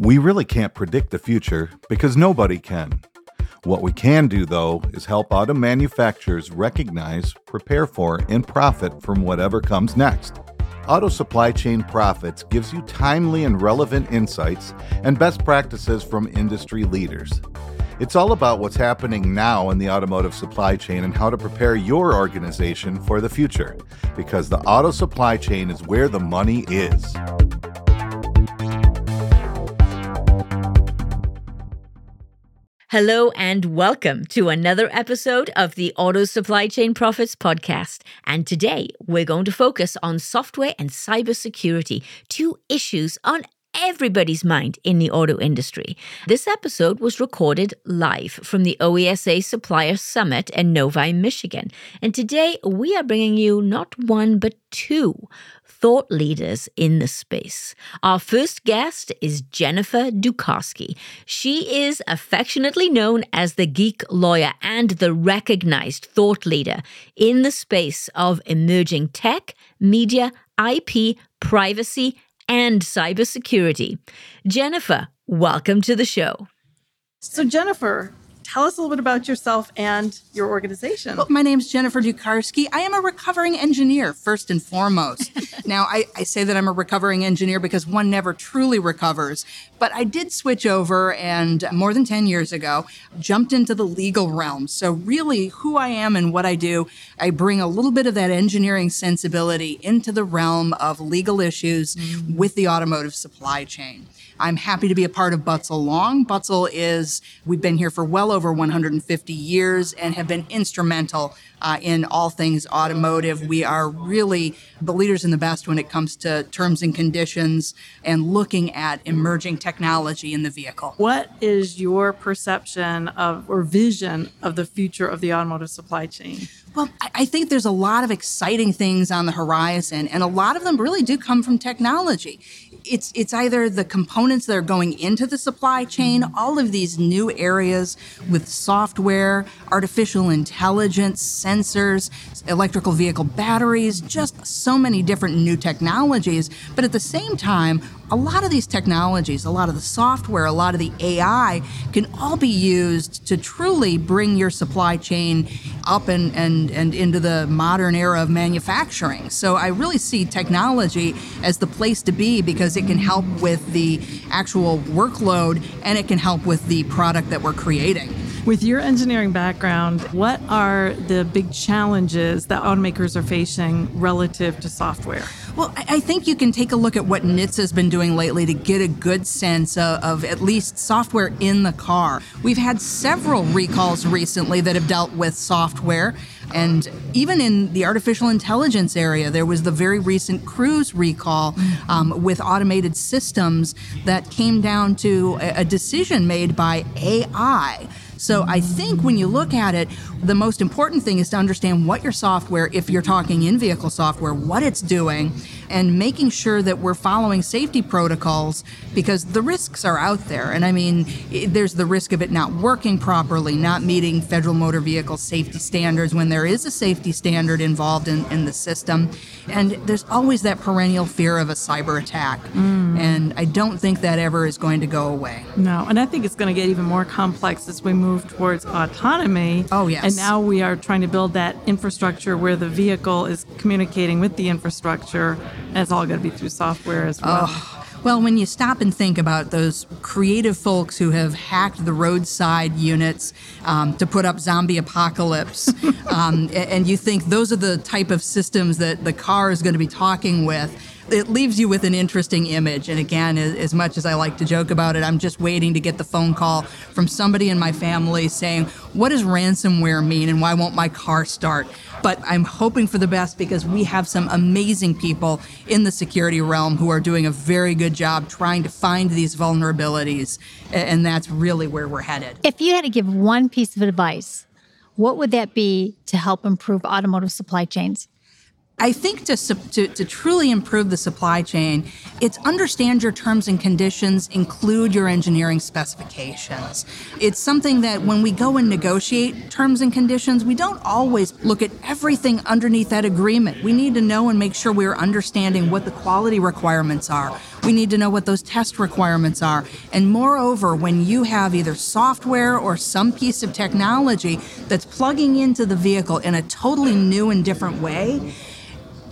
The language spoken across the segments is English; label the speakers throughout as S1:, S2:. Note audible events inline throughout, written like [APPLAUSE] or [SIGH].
S1: We really can't predict the future because nobody can. What we can do, though, is help auto manufacturers recognize, prepare for, and profit from whatever comes next. Auto Supply Chain Profits gives you timely and relevant insights and best practices from industry leaders. It's all about what's happening now in the automotive supply chain and how to prepare your organization for the future, because the auto supply chain is where the money is.
S2: Hello and welcome to another episode of the Auto Supply Chain Profits podcast. And today we're going to focus on software and cybersecurity, two issues on everybody's mind in the auto industry. This episode was recorded live from the OESA Supplier Summit in Novi, Michigan. And today we are bringing you not one, but two thought leaders in the space. Our first guest is Jennifer Dukarski. She is affectionately known as the geek lawyer and the recognized thought leader in the space of emerging tech, media, IP, privacy, and cybersecurity. Jennifer, welcome to the show.
S3: So, Jennifer, tell us a little bit about yourself and your organization.
S4: Well, my name is Jennifer Dukarski. I am a recovering engineer, first and foremost. [LAUGHS] now, I, I, say that I'm a recovering engineer because one never truly recovers. But I did switch over and more than 10 years ago, jumped into the legal realm. So, really, who I am and what I do, I bring a little bit of that engineering sensibility into the realm of legal issues mm-hmm. with the automotive supply chain. I'm happy to be a part of Butzel Long. Butzel is, we've been here for well over 150 years and have been instrumental uh, in all things automotive. We are really the leaders in the best when it comes to terms and conditions and looking at emerging technology in the vehicle.
S3: What is your perception of or vision of the future of the automotive supply chain?
S4: Well, I think there's a lot of exciting things on the horizon, and a lot of them really do come from technology it's it's either the components that are going into the supply chain, mm-hmm. all of these new areas with software, artificial intelligence, sensors, electrical vehicle batteries, just so many different new technologies. But at the same time, a lot of these technologies, a lot of the software, a lot of the AI can all be used to truly bring your supply chain up and, and, and into the modern era of manufacturing. So I really see technology as the place to be because it can help with the actual workload and it can help with the product that we're creating.
S3: With your engineering background, what are the big challenges that automakers are facing relative to software?
S4: Well, I think you can take a look at what NHTSA has been doing lately to get a good sense of, of, at least software in the car. We've had several recalls recently that have dealt with software. And even in the artificial intelligence area, there was the very recent Cruise recall um, with automated systems that came down to a, a decision made by AI so I think when you look at it, the most important thing is to understand what your software, if you're talking in vehicle software, what it's doing, and making sure that we're following safety protocols because the risks are out there. And I mean, there's the risk of it not working properly, not meeting federal motor vehicle safety standards when there is a safety standard involved in, in the system. And there's always that perennial fear of a cyber attack. Mm. And I don't think that ever is going to go away.
S3: No, and I think it's going to get even more complex as we move towards autonomy.
S4: Oh, yes.
S3: And now we are trying to build that infrastructure where the vehicle is communicating with the infrastructure, and it's all going to be through software as well.
S4: Oh. Well, when you stop and think about those creative folks who have hacked the roadside units um, to put up zombie apocalypse, [LAUGHS] um, and you think those are the type of systems that the car is going to be talking with, it leaves you with an interesting image. And again, as much as I like to joke about it, I'm just waiting to get the phone call from somebody in my family saying, What does ransomware mean and why won't my car start? But I'm hoping for the best because we have some amazing people in the security realm who are doing a very good job trying to find these vulnerabilities. And that's really where we're headed.
S5: If you had to give one piece of advice, what would that be to help improve automotive supply chains?
S4: I think to, to, to, truly improve the supply chain, it's understand your terms and conditions, include your engineering specifications. It's something that when we go and negotiate terms and conditions, we don't always look at everything underneath that agreement. We need to know and make sure we're understanding what the quality requirements are, We need to know what those test requirements are. And moreover, when you have either software or some piece of technology that's plugging into the vehicle in a totally new and different way,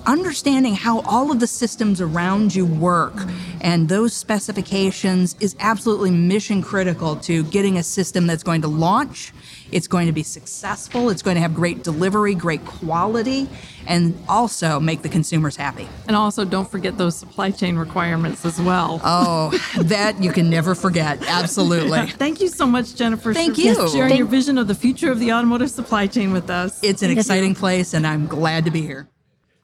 S4: understanding how all of the systems around you work and those specifications is absolutely mission critical to getting a system that's going to launch, it's going to be successful, it's going to have great delivery, great quality, and also make the consumers happy.
S3: And also, don't forget those supply chain requirements as well.
S4: Oh, that you can never forget. Absolutely. [LAUGHS]
S3: Thank you so much, Jennifer.
S4: Thank
S3: for
S4: you.
S3: sharing
S5: Thank-
S3: your vision of the future of the automotive supply chain with us.
S4: It's an exciting place, and I'm glad to be here.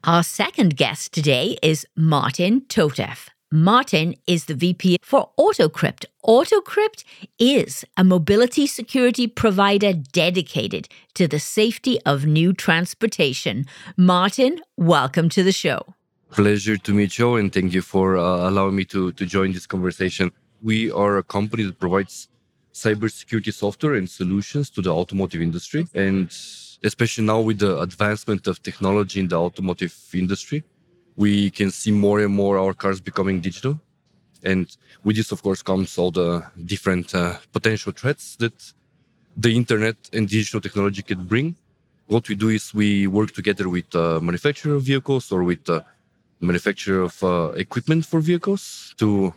S2: Our second guest today is Martin Totev. Martin is the VP for AutoCrypt. AutoCrypt is a mobility security provider dedicated to the safety of new transportation. Martin, welcome to the show.
S6: Pleasure to meet you, and thank you for uh, allowing me to, to join this conversation. We are a company that provides cybersecurity software and solutions to the automotive industry. And especially now with the advancement of technology in the automotive industry, we can see more and more our cars becoming digital. And with this, of course, comes all the different uh, potential threats that the internet and digital technology can bring. What we do is we work together with uh, manufacturer of vehicles or with uh, manufacturer of uh, equipment for vehicles to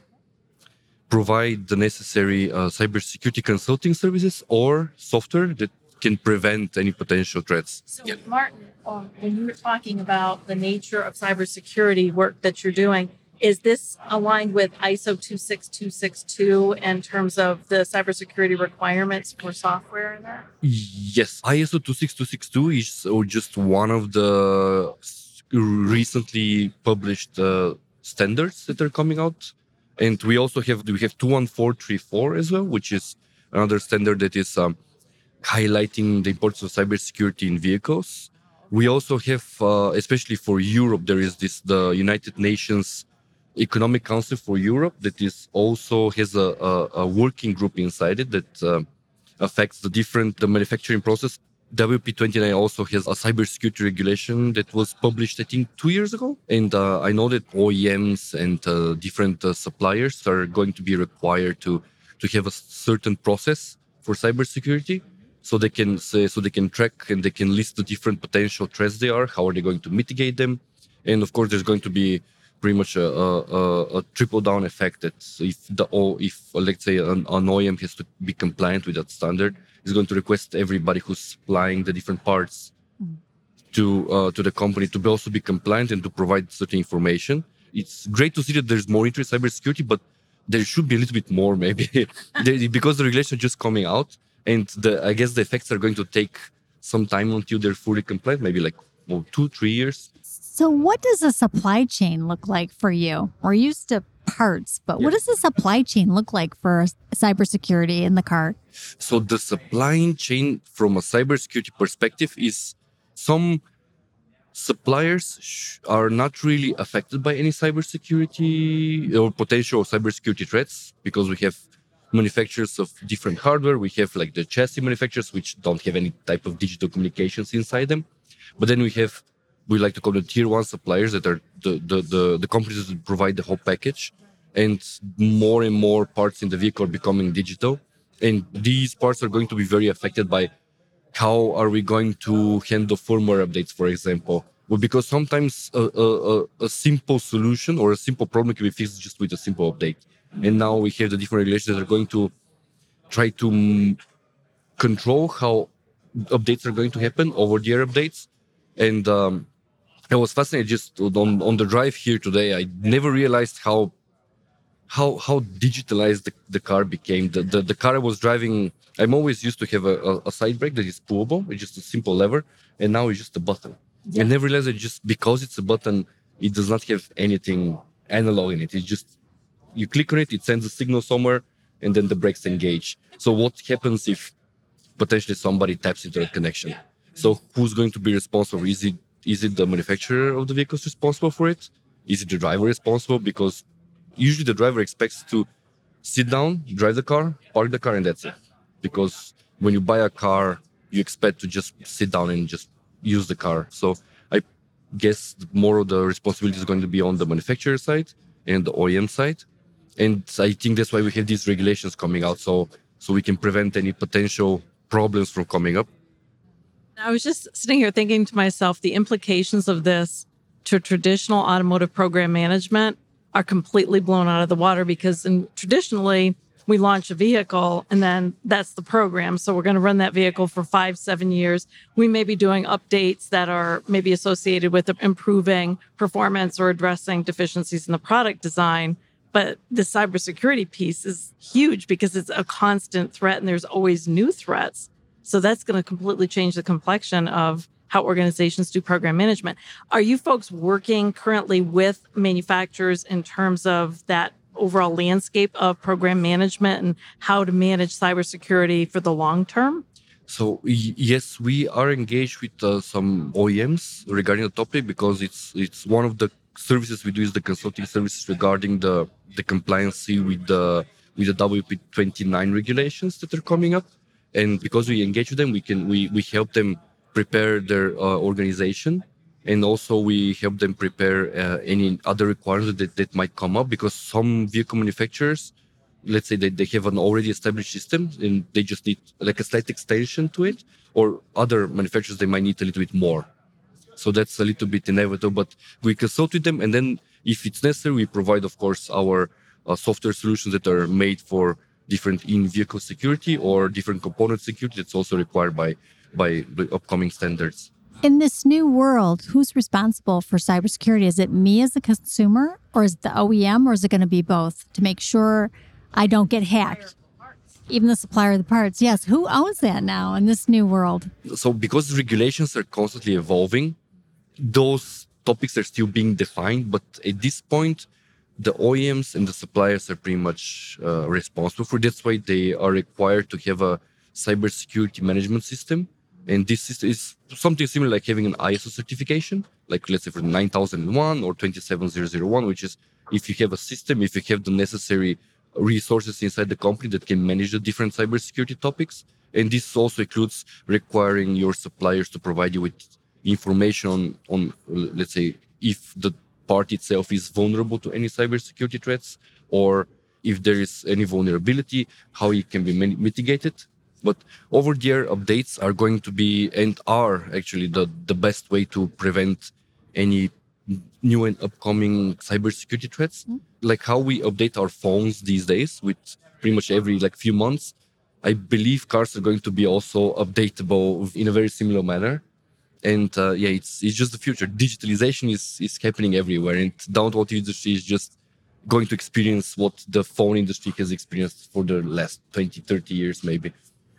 S6: provide the necessary uh, cybersecurity consulting services or software that can prevent any potential threats.
S3: So, Martin, um, when you were talking about the nature of cybersecurity work that you're doing, is this aligned with ISO 26262 in terms of the cybersecurity requirements for software in there?
S6: Yes, ISO 26262 is uh, just one of the recently published uh, standards that are coming out, and we also have we have 21434 as well, which is another standard that is um, highlighting the importance of cybersecurity in vehicles. We also have, uh, especially for Europe, there is this the United Nations Economic Council for Europe that is also has a, a, a working group inside it that uh, affects the different the manufacturing process. WP29 also has a cybersecurity regulation that was published, I think, two years ago. And uh, I know that OEMs and uh, different uh, suppliers are going to be required to to have a certain process for cybersecurity, so they can say, so they can track and they can list the different potential threats they are. How are they going to mitigate them? And of course, there's going to be pretty much a, a, a, triple down effect that if the or if uh, let's say an, an OEM has to be compliant with that standard, is going to request everybody who's supplying the different parts to uh, to the company to be also be compliant and to provide certain information. It's great to see that there's more interest in cybersecurity, but there should be a little bit more [LAUGHS] maybe [LAUGHS] because the regulation is just coming out, and the I guess the effects are going to take some time until they're fully compliant, maybe like well, two three years.
S5: So, what does a supply chain look like for you? We're used to parts, but what does the supply chain look like for cybersecurity in the car?
S6: So the supply chain from a cybersecurity perspective is some suppliers sh- are not really affected by any cybersecurity or potential cybersecurity threats because we have manufacturers of different hardware. We have like the chassis manufacturers which don't have any type of digital communications inside them. But then we have we like to call them tier one suppliers that are the the the, the companies that provide the whole package and more and more parts in the vehicle are becoming digital and these parts are going to be very affected by how are we going to handle firmware updates for example well, because sometimes a, a, a- a simple solution or a simple problem can be fixed just with a simple update and now we have the different regulations that are going to try to mm, control how updates are going to happen over the air updates and um, I was fascinated just on, on the drive here today. I never realized how how how digitalized the, the car became. The, the the car I was driving, I'm always used to have a, a, a side brake that is pullable. It's just a simple lever, and now it's just a button. I never realized that just because it's a button, it does not have anything analog in it. It's just you click on it, it sends a signal somewhere, and then the brakes engage. So what happens if potentially somebody taps into that connection? So who's going to be responsible? Is it is it the manufacturer of the vehicles responsible for it? Is it the driver responsible? Because usually the driver expects to sit down, drive the car, park the car, and that's it. Because when you buy a car, you expect to just sit down and just use the car. So I guess more of the responsibility is going to be on the manufacturer side. and the OEM side. And I think that's why we have these regulations coming out, so so we can prevent any potential problems from coming up.
S3: I was just sitting here thinking to myself the implications of this to traditional automotive program management are completely blown out of the water because in, traditionally we launch a vehicle and then that's the program. So we're going to run that vehicle for five, seven years. We may be doing updates that are maybe associated with improving performance or addressing deficiencies in the product design. But the cybersecurity piece is huge because it's a constant threat and there's always new threats. So that's going to completely change the complexion of how organizations do program management. Are you folks working currently with manufacturers in terms of that overall landscape of program management and how to manage cybersecurity for the long term?
S6: So yes, we are engaged with uh, some OEMs regarding the topic because it's it's one of the services we do is the consulting services regarding the the compliancy with the with the WP29 regulations that are coming up. And because we engage with them we can we we help them prepare their uh, organization. And also we help them prepare uh, any other requirements that, that might come up because some vehicle manufacturers let's say that they have an already established system and they just need like a slight extension to it or other manufacturers they might need a little bit more so that's a little bit inevitable but we consult with them and then if it's necessary we provide of course our uh, software solutions that are made for different in-vehicle security or different component security that's also required by by the upcoming standards.
S5: In this new world, who's responsible for cybersecurity? Is it me as a consumer, or is it the OEM, or is it going to be both to make sure I don't get hacked? Even the supplier of the parts. Yes, who owns that now in this new world?
S6: So, because regulations are constantly evolving, those topics are still being defined. But at this point, the OEMs and the suppliers are pretty much uh, responsible for. That's why they are required to have a cybersecurity management system, and this is something similar like having an ISO certification, like let's say for 9001 or 27001, which is if you have a system, if you have the necessary resources inside the company that can manage the different cybersecurity topics. And this also includes requiring your suppliers to provide you with information on, on let's say, if the part itself is vulnerable to any cybersecurity threats or if there is any vulnerability, how it can be mitigated. But over the air updates are going to be and are actually the, the best way to prevent any new and upcoming cybersecurity threats. Mm-hmm. Like how we update our phones these days with pretty much every like few months. I believe cars are going to be also updatable in a very similar manner and uh, yeah it's it's just the future. Digitalization is is happening everywhere. And the automotive industry is just going to experience what the phone industry has experienced for the last 20 30 years maybe.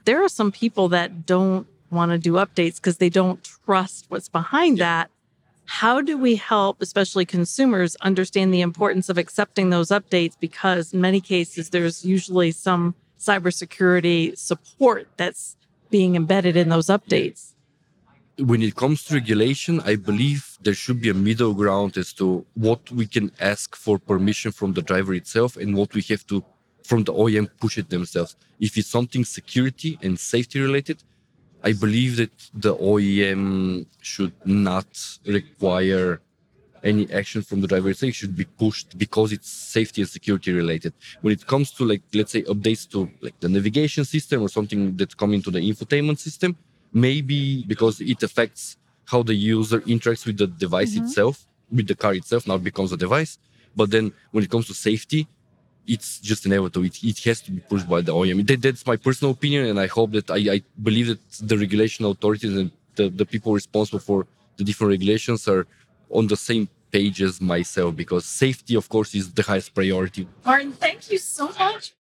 S3: There are some people that don't want to do updates because they don't trust what's behind yeah. that. How do we help especially consumers understand the importance of accepting those updates? Because in many cases there's usually some cybersecurity support that's being embedded in those updates
S6: when it comes to regulation, I believe there should be a middle ground as to what we can ask for permission from the driver itself and what we have to from the OEM push it themselves. If it's something security and safety related, I believe that the OEM should not require any action from the driver itself. It should be pushed because it's safety and security related. When it comes to like let's say updates to like the navigation system or something that's coming to the infotainment system, maybe because it affects how the user interacts with the device mm-hmm. itself, with the car itself, now it becomes a device. But then when it comes to safety, it's just inevitable. It, it has to be pushed by the OEM. That, that's my personal opinion, and I hope that I, I believe that the regulation authorities and the, the people responsible for the different regulations are on the same page as myself because safety, of course, is the highest priority.
S3: Martin, thank you so much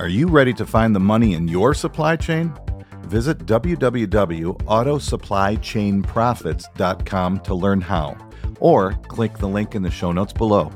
S1: Are you ready to find the money in your supply chain? Visit www.autosupplychainprofits.com to learn how, or click the link in the show notes below.